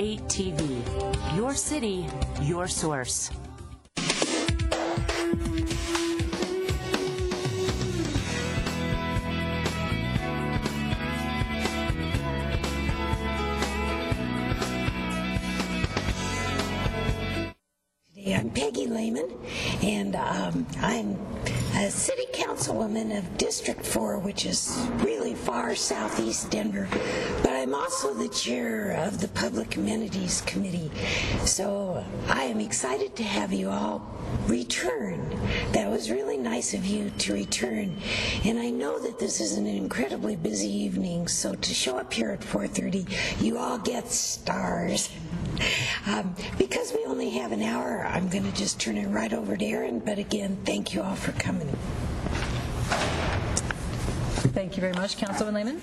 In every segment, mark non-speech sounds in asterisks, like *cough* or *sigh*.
8 TV. Your city, your source. Of District 4, which is really far southeast Denver. But I'm also the chair of the Public Amenities Committee. So I am excited to have you all return. That was really nice of you to return. And I know that this is an incredibly busy evening, so to show up here at 4:30, you all get stars. *laughs* Um, because we only have an hour, I'm going to just turn it right over to Erin. But again, thank you all for coming. Thank you very much, Councilman Lehmann.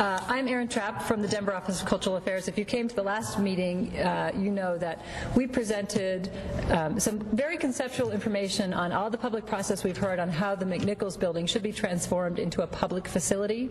Uh, I'm Erin Trapp from the Denver Office of Cultural Affairs. If you came to the last meeting, uh, you know that we presented um, some very conceptual information on all the public process we've heard on how the McNichols building should be transformed into a public facility.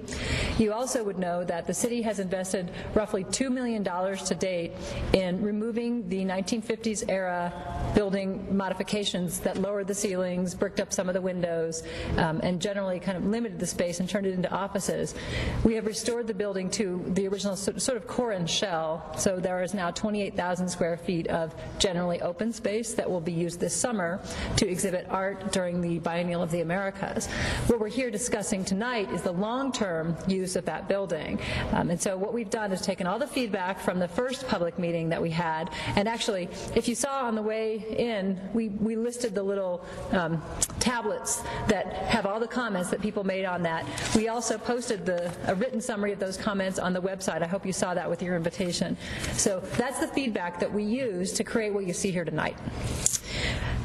You also would know that the city has invested roughly $2 million to date in removing the 1950s era building modifications that lowered the ceilings, bricked up some of the windows, um, and generally kind of limited the space and turned it into offices. We have restored the building to the original sort of core and shell, so there is now 28,000 square feet of generally open space that will be used this summer to exhibit art during the Biennial of the Americas. What we're here discussing tonight is the long-term use of that building. Um, And so what we've done is taken all the feedback from the first public meeting that we had, and actually, if you saw on the way in, we we listed the little um, tablets that have all the comments that people made on that. We also posted the, a written summary of those comments on the website. I hope you saw that with your invitation. So that's the feedback that we use to create what you see here tonight.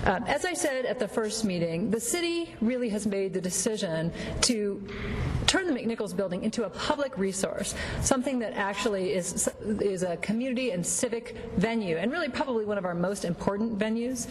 Um, As I said at the first meeting, the city really has made the decision to turn the McNichols building into a public resource, something that actually is, is a community and civic venue, and really probably one of our most important venues.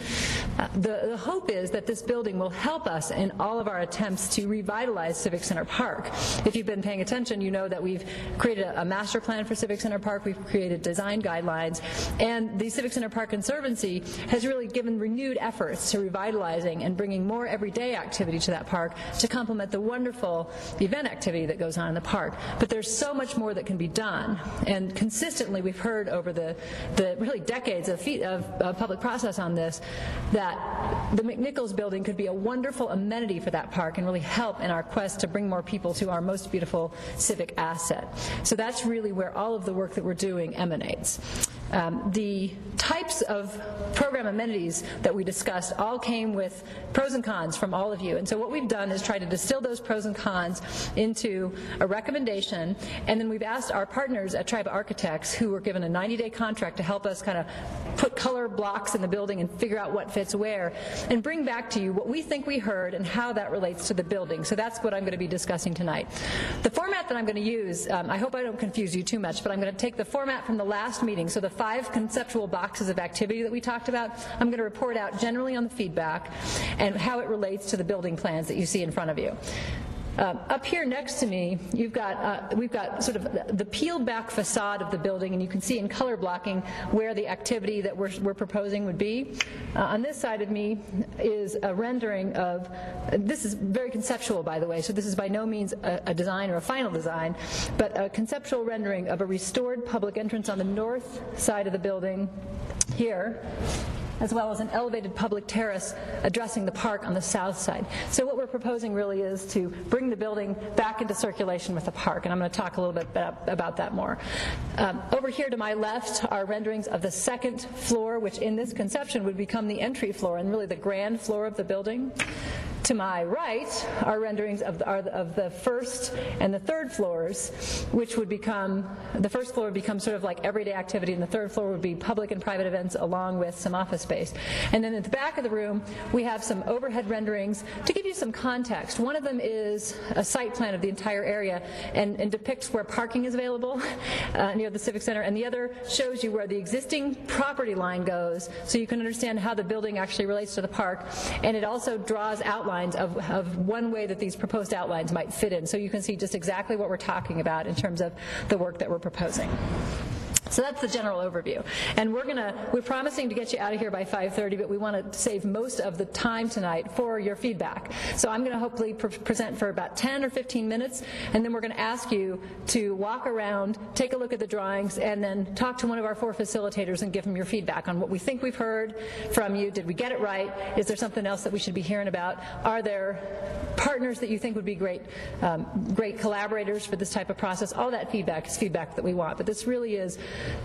Uh, The, the hope is that this building will help us in all of our attempts to revitalize Civic Center Park. If you've been paying attention, you know that we've created a, a master plan for Civic Center Park, we've created design guidelines, and the Civic Center Park Conservancy has really given renewed efforts to revitalizing and bringing more everyday activity to that park to complement the wonderful event activity that goes on in the park. But there's so much more that can be done. And consistently, we've heard over the, the really decades of, fe- of, of public process on this that the McNichols building could be a wonderful amenity for that park and really help in our quest to bring more people to our most beautiful civic asset. So that's really where all of the work that we're doing emanates. Um, the types of program amenities that we discussed all came with pros and cons from all of you. And so what we've done is try to distill those pros and cons into a recommendation, and then we've asked our partners at Tryba Architects, who were given a 90-day contract to help us kind of put color blocks in the building and figure out what fits where, and bring back to you what we think we heard and how that relates to the building. So that's what I'm going to be discussing tonight. The format that I'm going to use, um, I hope I don't confuse you too much, but I'm going to take the format from the last meeting, so the five conceptual boxes of activity that we talked about, I'm going to report out generally on the feedback and how it relates to the building plans that you see in front of you. Um, Up here next to me, you've got, uh, we've got sort of the peeled back facade of the building, and you can see in color blocking where the activity that we're we're proposing would be. Uh, On this side of me is a rendering of, this is very conceptual, by the way, so this is by no means a a design or a final design, but a conceptual rendering of a restored public entrance on the north side of the building here, as well as an elevated public terrace addressing the park on the south side. So what we're proposing really is to bring the building back into circulation with the park, and I'm going to talk a little bit about- that more. Um, Over here to my left are renderings of the second floor, which in this conception would become the entry floor and really the grand floor of the building. To my right are renderings of the, of the first and the third floors, which would become, the first floor would become sort of like everyday activity, and the third floor would be public and private events along with some office space. And then at the back of the room, we have some overhead renderings to give you some context. One of them is a site plan of the entire area and, and depicts where parking is available *laughs* uh, near the Civic Center, and the other shows you where the existing property line goes, so you can understand how the building actually relates to the park. And it also draws outlines of, of one way that these proposed outlines might fit in, so you can see just exactly what we're talking about in terms of the work that we're proposing. So that's the general overview. And we're to, we're promising to get you out of here by 5:30, but we want to save most of the time tonight for your feedback. So I'm going to hopefully pre- present for about 10 or 15 minutes, and then we're going to ask you to walk around, take a look at the drawings, and then talk to one of our four facilitators and give them your feedback on what we think we've heard from you. Did we get it right? Is there something else that we should be hearing about? Are there partners that you think would be great, um, great collaborators for this type of process? All that feedback is feedback that we want, but this really is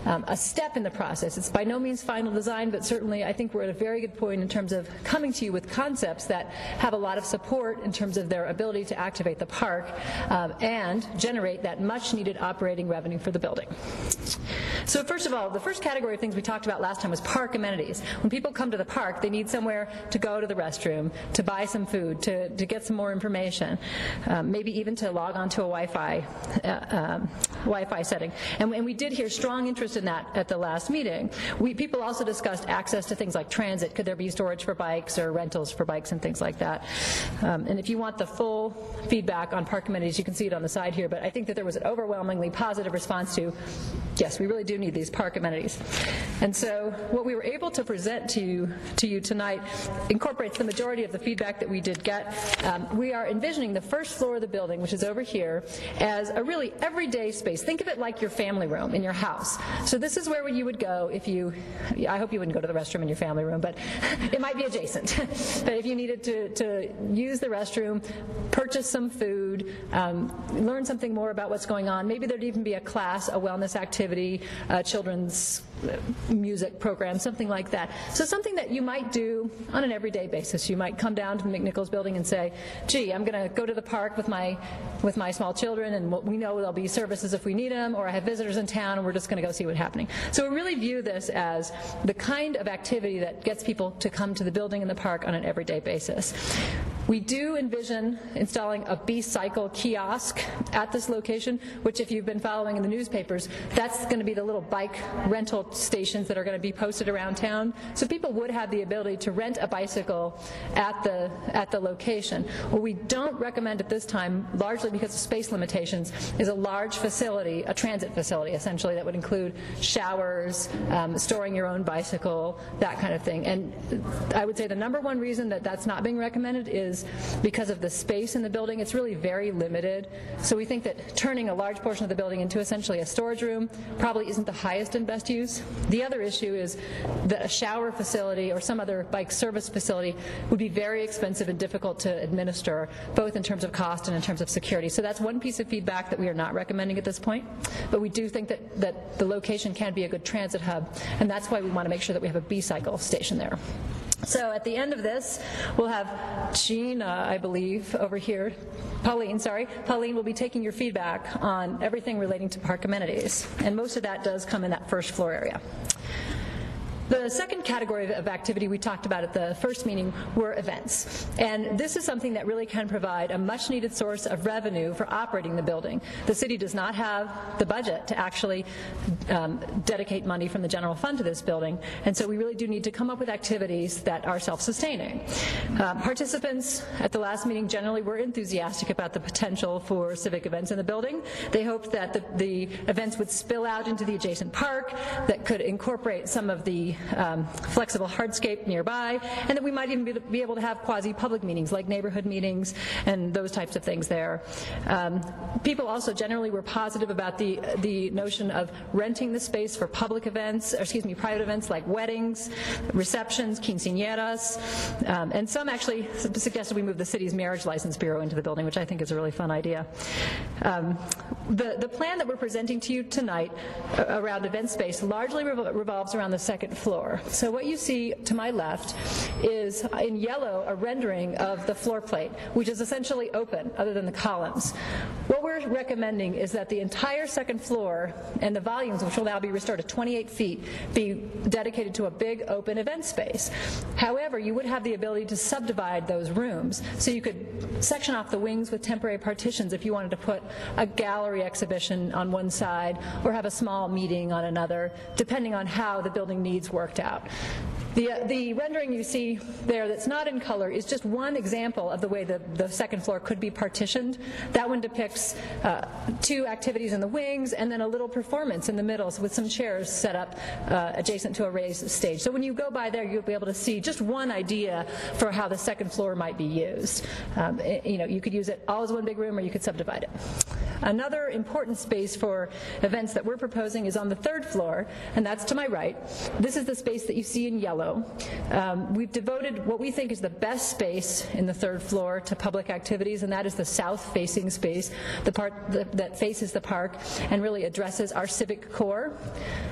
um, a step in the process. It's by no means final design, but certainly I think we're at a very good point in terms of coming to you with concepts that have a lot of support in terms of their ability to activate the park um, and generate that much needed operating revenue for the building. So first of all, the first category of things we talked about last time was park amenities. When people come to the park, they need somewhere to go to the restroom, to buy some food, to, to get some more information, um, maybe even to log on to a Wi-Fi, uh, um, Wi-Fi setting. And, and we did hear strong interest in that at the last meeting. We, people also discussed access to things like transit. Could there be storage for bikes or rentals for bikes and things like that? Um, and if you want the full feedback on park amenities, you can see it on the side here. But I think that there was an overwhelmingly positive response to, yes, we really do need these park amenities. And so what we were able to present to you, to you tonight incorporates the majority of the feedback that we did get. Um, we are envisioning the first floor of the building, which is over here, as a really everyday space. Think of it like your family room in your house. So this is where you would go if you, I hope you wouldn't go to the restroom in your family room, but *laughs* it might be adjacent. *laughs* but if you needed to, to use the restroom, purchase some food, um, learn something more about what's going on, maybe there'd even be a class, a wellness activity, a children's uh, music program, something like that. So something that you might do on an everyday basis. You might come down to the McNichols building and say, gee, I'm going to go to the park with my, with my small children, and we know there'll be services if we need them, or I have visitors in town, and we're just going to go see what's happening. So we really view this as the kind of activity that gets people to come to the building and the park on an everyday basis. We do envision installing a B-cycle kiosk at this location, which if you've been following in the newspapers, that's going to be the little bike rental stations that are going to be posted around town. So people would have the ability to rent a bicycle at the, at the location. What we don't recommend at this time, largely because of space limitations, is a large facility, a transit facility essentially, that would include showers, um, storing your own bicycle, that kind of thing. And I would say the number one reason that that's not being recommended is because of the space in the building. It's really very limited. So we think that turning a large portion of the building into essentially a storage room probably isn't the highest and best use. The other issue is that a shower facility or some other bike service facility would be very expensive and difficult to administer, both in terms of cost and in terms of security. So that's one piece of feedback that we are not recommending at this point. But we do think that, that the location can be a good transit hub, and that's why we want to make sure that we have a B-cycle station there. So at the end of this, we'll have Gina, I believe, over here. Pauline, sorry. Pauline will be taking your feedback on everything relating to park amenities. And most of that does come in that first floor area. The second category of activity we talked about at the first meeting were events. And this is something that really can provide a much needed source of revenue for operating the building. The city does not have the budget to actually um, dedicate money from the general fund to this building, and so we really do need to come up with activities that are self-sustaining. Uh, participants at the last meeting generally were enthusiastic about the potential for civic events in the building. They hoped that the, the events would spill out into the adjacent park, that could incorporate some of the um, flexible hardscape nearby, and that we might even be, be able to have quasi-public meetings like neighborhood meetings and those types of things there. Um, people also generally were positive about the, the notion of renting the space for public events, or excuse me, private events like weddings, receptions, quinceañeras, um, and some actually suggested we move the city's marriage license bureau into the building, which I think is a really fun idea. Um, the, the plan that we're presenting to you tonight around event space largely revol- revolves around the second floor floor. So what you see to my left is in yellow a rendering of the floor plate, which is essentially open other than the columns. What we're recommending is that the entire second floor and the volumes, which will now be restored to 28 feet, be dedicated to a big open event space. However, you would have the ability to subdivide those rooms. So you could section off the wings with temporary partitions if you wanted to put a gallery exhibition on one side or have a small meeting on another, depending on how the building needs worked out. The, uh, the rendering you see there that's not in color is just one example of the way the, the second floor could be partitioned. That one depicts uh, two activities in the wings and then a little performance in the middle with some chairs set up uh, adjacent to a raised stage. So when you go by there, you'll be able to see just one idea for how the second floor might be used. Um, it- you know, you could use it all as one big room or you could subdivide it. Another important space for events that we're proposing is on the third floor, and that's to my right. This is the space that you see in yellow. Um, we've devoted what we think is the best space in the third floor to public activities, and that is the south-facing space, the part that, that faces the park and really addresses our civic core.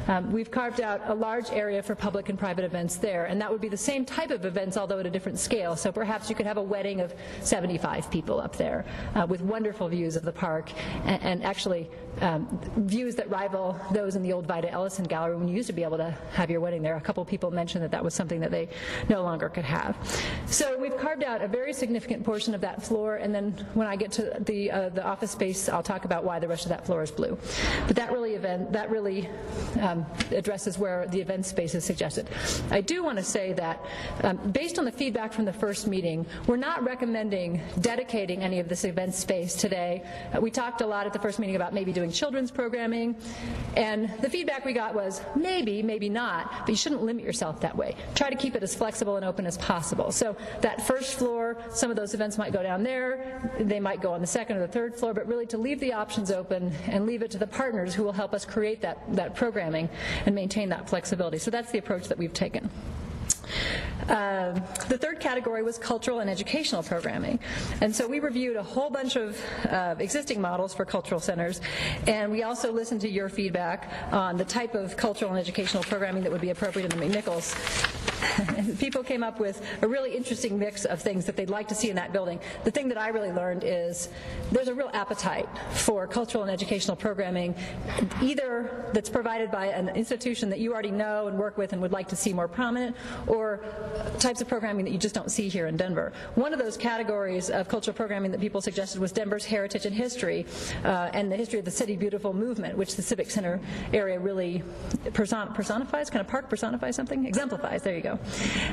Um, we've carved out a large area for public and private events there, and that would be the same type of events, although at a different scale. So perhaps you could have a wedding of 75 people up there uh, with wonderful views of the park and, and actually um, views that rival those in the old Vida Ellison Gallery when you used to be able to have your wedding there. A couple people mentioned that that was something that they no longer could have. So we've carved out a very significant portion of that floor, and then when I get to the uh, the office space, I'll talk about why the rest of that floor is blue. But that really event that really um, addresses where the event space is suggested. I do want to say that um, based on the feedback from the first meeting, we're not recommending dedicating any of this event space today. Uh, we talked a lot at the first meeting about maybe doing children's programming, and the feedback we got was maybe, maybe not, but you shouldn't limit yourself that way. Try to keep it as flexible and open as possible. So that first floor, some of those events might go down there, they might go on the second or the third floor, but really to leave the options open and leave it to the partners who will help us create that, that programming and maintain that flexibility. So that's the approach that we've taken. Um, the third category was cultural and educational programming. And so we reviewed a whole bunch of uh, existing models for cultural centers, and we also listened to your feedback on the type of cultural and educational programming that would be appropriate in the McNichols. *laughs* People came up with a really interesting mix of things that they'd like to see in that building. The thing that I really learned is there's a real appetite for cultural and educational programming, either that's provided by an institution that you already know and work with and would like to see more prominent, or types of programming that you just don't see here in Denver. One of those categories of cultural programming that people suggested was Denver's heritage and history, uh, and the history of the City Beautiful movement, which the Civic Center area really person- personifies, kind of park personifies something, exemplifies, there you go.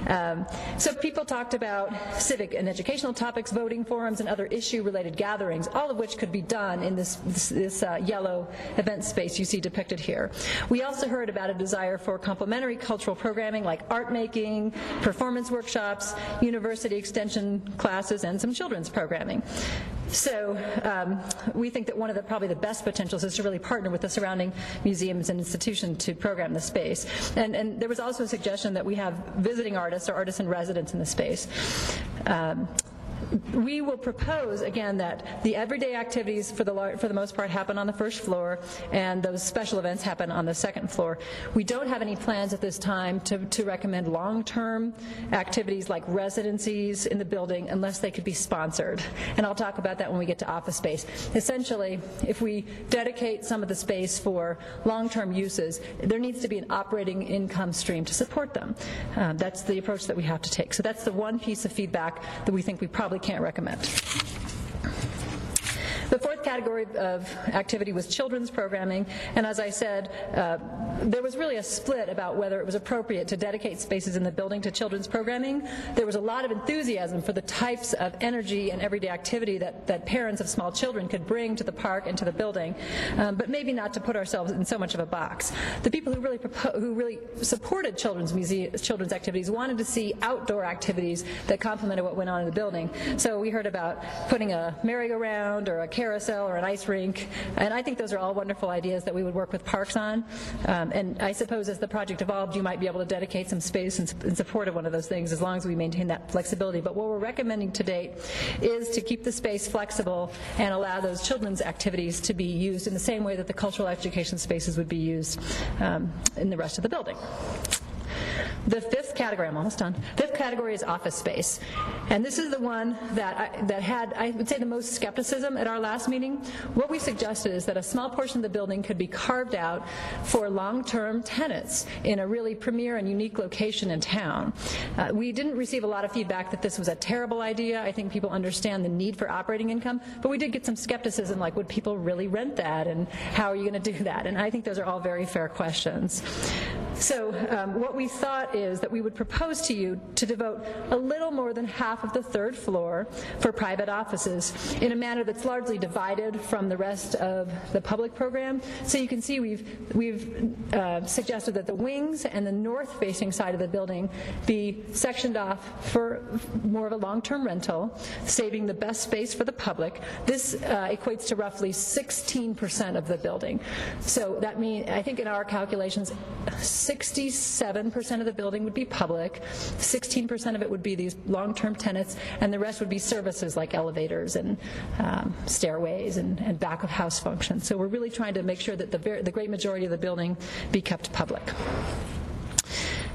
Um, so people talked about civic and educational topics, voting forums, and other issue-related gatherings, all of which could be done in this, this, this uh, yellow event space you see depicted here. We also heard about a desire for complementary cultural programming like art making, performance workshops, university extension classes, and some children's programming. So um, we think that one of the probably the best potentials is to really partner with the surrounding museums and institutions to program the space. And, and there was also a suggestion that we have visiting artists or artists in residence in the space. Um, we will propose, again, that the everyday activities for the, for the most part happen on the first floor, and those special events happen on the second floor. We don't have any plans at this time to, to recommend long-term activities like residencies in the building unless they could be sponsored. And I'll talk about that when we get to office space. Essentially, if we dedicate some of the space for long-term uses, there needs to be an operating income stream to support them. Uh, That's the approach that we have to take. So that's the one piece of feedback that we think we probably can't recommend. The fourth category of activity was children's programming, and as I said, uh, there was really a split about whether it was appropriate to dedicate spaces in the building to children's programming. There was a lot of enthusiasm for the types of energy and everyday activity that, that parents of small children could bring to the park and to the building, um, but maybe not to put ourselves in so much of a box. The people who really who really supported children's muse- children's activities wanted to see outdoor activities that complemented what went on in the building. So we heard about putting a merry-go-round or a carousel or an ice rink, and I think those are all wonderful ideas that we would work with parks on. Um, and I suppose as the project evolved, you might be able to dedicate some space in, in support of one of those things as long as we maintain that flexibility. But what we're recommending to date is to keep the space flexible and allow those children's activities to be used in the same way that the cultural education spaces would be used um, in the rest of the building. The fifth category, I'm almost done. Fifth category is office space. And this is the one that, I, that had, I would say, the most skepticism at our last meeting. What we suggested is that a small portion of the building could be carved out for long-term tenants in a really premier and unique location in town. Uh, we didn't receive a lot of feedback that this was a terrible idea. I think people understand the need for operating income, but we did get some skepticism like, would people really rent that? And how are you going to do that? And I think those are all very fair questions. So um, what we thought is that we would propose to you to devote a little more than half of the third floor for private offices in a manner that's largely divided from the rest of the public program. So you can see we've, we've uh, suggested that the wings and the north-facing side of the building be sectioned off for more of a long-term rental, saving the best space for the public. This uh, equates to roughly 16% of the building. So that means, I think in our calculations, 67% of the building would be public, 16% of it would be these long-term tenants, and the rest would be services like elevators and um, stairways and, and back-of-house functions. So we're really trying to make sure that the, the great majority of the building be kept public.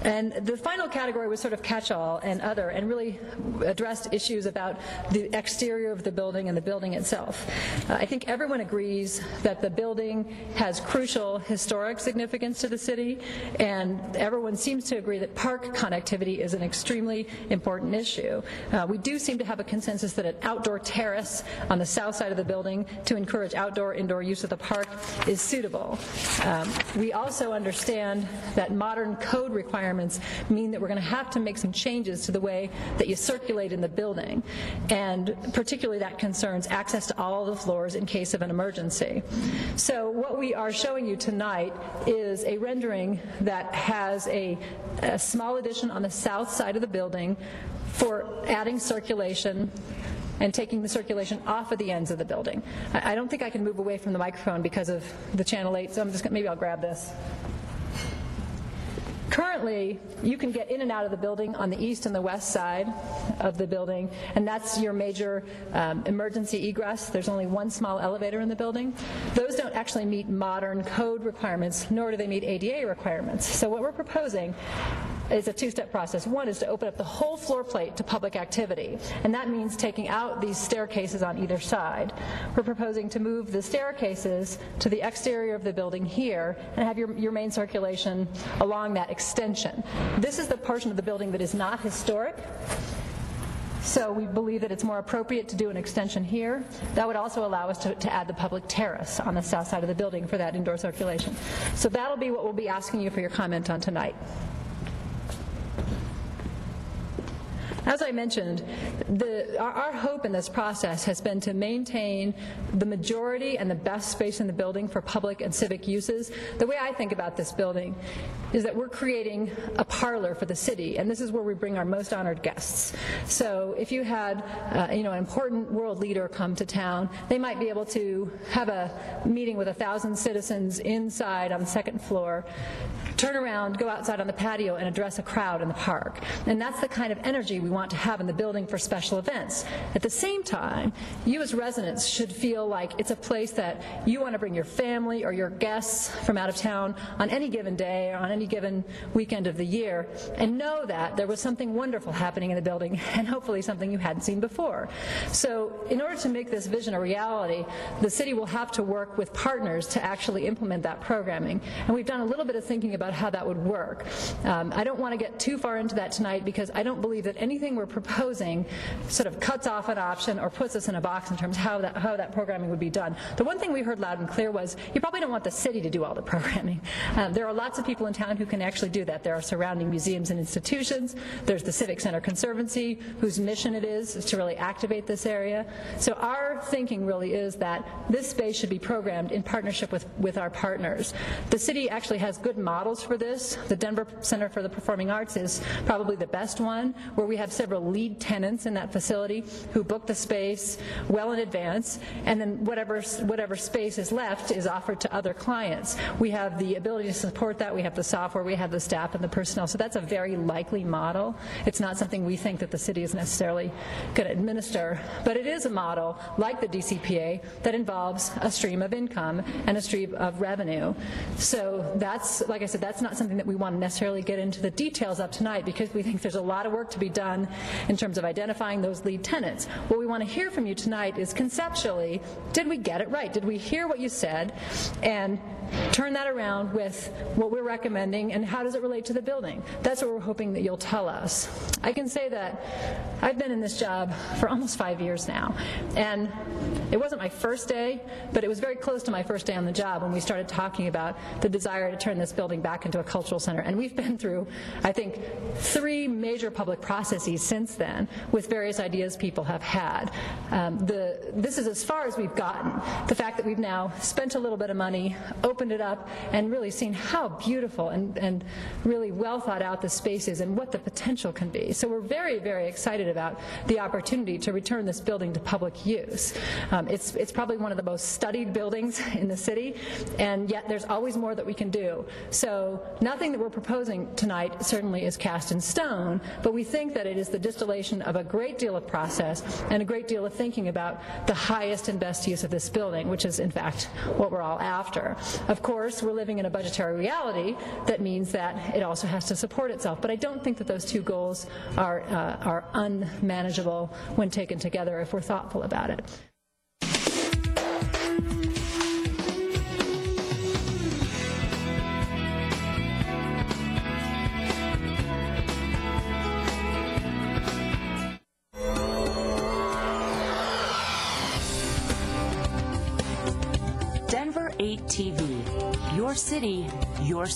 And the final category was sort of catch-all and other, and really addressed issues about the exterior of the building and the building itself. Uh, I think everyone agrees that the building has crucial historic significance to the city, and everyone seems to agree that park connectivity is an extremely important issue. Uh, we do seem to have a consensus that an outdoor terrace on the south side of the building to encourage outdoor indoor use of the park is suitable. Um, we also understand that modern code requirements mean that we're going to have to make some changes to the way that you circulate in the building, and particularly that concerns access to all the floors in case of an emergency. So what we are showing you tonight is a rendering that has a, a small addition on the south side of the building for adding circulation and taking the circulation off of the ends of the building. I don't think I can move away from the microphone because of the channel 8, so I'm just, maybe I'll grab this. Currently, you can get in and out of the building on the east and the west side of the building, and that's your major um, emergency egress. There's only one small elevator in the building. Those don't actually meet modern code requirements, nor do they meet ADA requirements. So what we're proposing is a two-step process. One is to open up the whole floor plate to public activity, and that means taking out these staircases on either side. We're proposing to move the staircases to the exterior of the building here and have your, your main circulation along that extension. This is the portion of the building that is not historic. So we believe that it's more appropriate to do an extension here. That would also allow us to, to add the public terrace on the south side of the building for that indoor circulation. So that'll be what we'll be asking you for your comment on tonight. As I mentioned, the, our, our hope in this process has been to maintain the majority and the best space in the building for public and civic uses. The way I think about this building is that we're creating a parlor for the city, and this is where we bring our most honored guests. So if you had, uh, you know, an important world leader come to town, they might be able to have a meeting with a thousand citizens inside on the second floor, turn around, go outside on the patio, and address a crowd in the park. And that's the kind of energy we want to have in the building for special events. At the same time, you as residents should feel like it's a place that you want to bring your family or your guests from out of town on any given day or on any given weekend of the year and know that there was something wonderful happening in the building *laughs* and hopefully something you hadn't seen before. So in order to make this vision a reality, the city will have to work with partners to actually implement that programming. And we've done a little bit of thinking about how that would work. Um, I don't want to get too far into that tonight because I don't believe that anything we're proposing sort of cuts off an option or puts us in a box in terms of how that, how that programming would be done. The one thing we heard loud and clear was you probably don't want the city to do all the programming. Um, there are lots of people in town who can actually do that. There are surrounding museums and institutions. There's the Civic Center Conservancy, whose mission it is, is to really activate this area. So our thinking really is that this space should be programmed in partnership with, with our partners. The city actually has good models for this. The Denver Center for the Performing Arts is probably the best one, where we have several lead tenants in that facility who book the space well in advance, and then whatever, whatever space is left is offered to other clients. We have the ability to support that. We have the software, we have the staff and the personnel. So that's a very likely model. It's not something we think that the city is necessarily going to administer, but it is a model like the DCPA that involves a stream of income and a stream of revenue. So that's, like I said, that's not something that we want to necessarily get into the details of tonight because we think there's a lot of work to be done done in terms of identifying those lead tenants. What we want to hear from you tonight is conceptually, did we get it right? Did we hear what you said and turn that around with what we're recommending and how does it relate to the building? That's what we're hoping that you'll tell us. I can say that I've been in this job for almost five years now, and it wasn't my first day, but it was very close to my first day on the job when we started talking about the desire to turn this building back into a cultural center. And we've been through, I think, three major public processes since then with various ideas people have had. Um, the, this is as far as we've gotten. The fact that we've now spent a little bit of money, opened it up, and really seen how beautiful and, and really well thought out the space is and what the potential can be. So we're very, very excited about the opportunity to return this building to public use. Um, it's, it's probably one of the most studied buildings in the city, and yet there's always more that we can do. So nothing that we're proposing tonight certainly is cast in stone, but we think that it is the distillation of a great deal of process and a great deal of thinking about the highest and best use of this building, which is in fact what we're all after. Of course, we're living in a budgetary reality that means that it also has to support itself, but I don't think that those two goals are, uh, are unmanageable when taken together if we're thoughtful about it. TV. Your city, your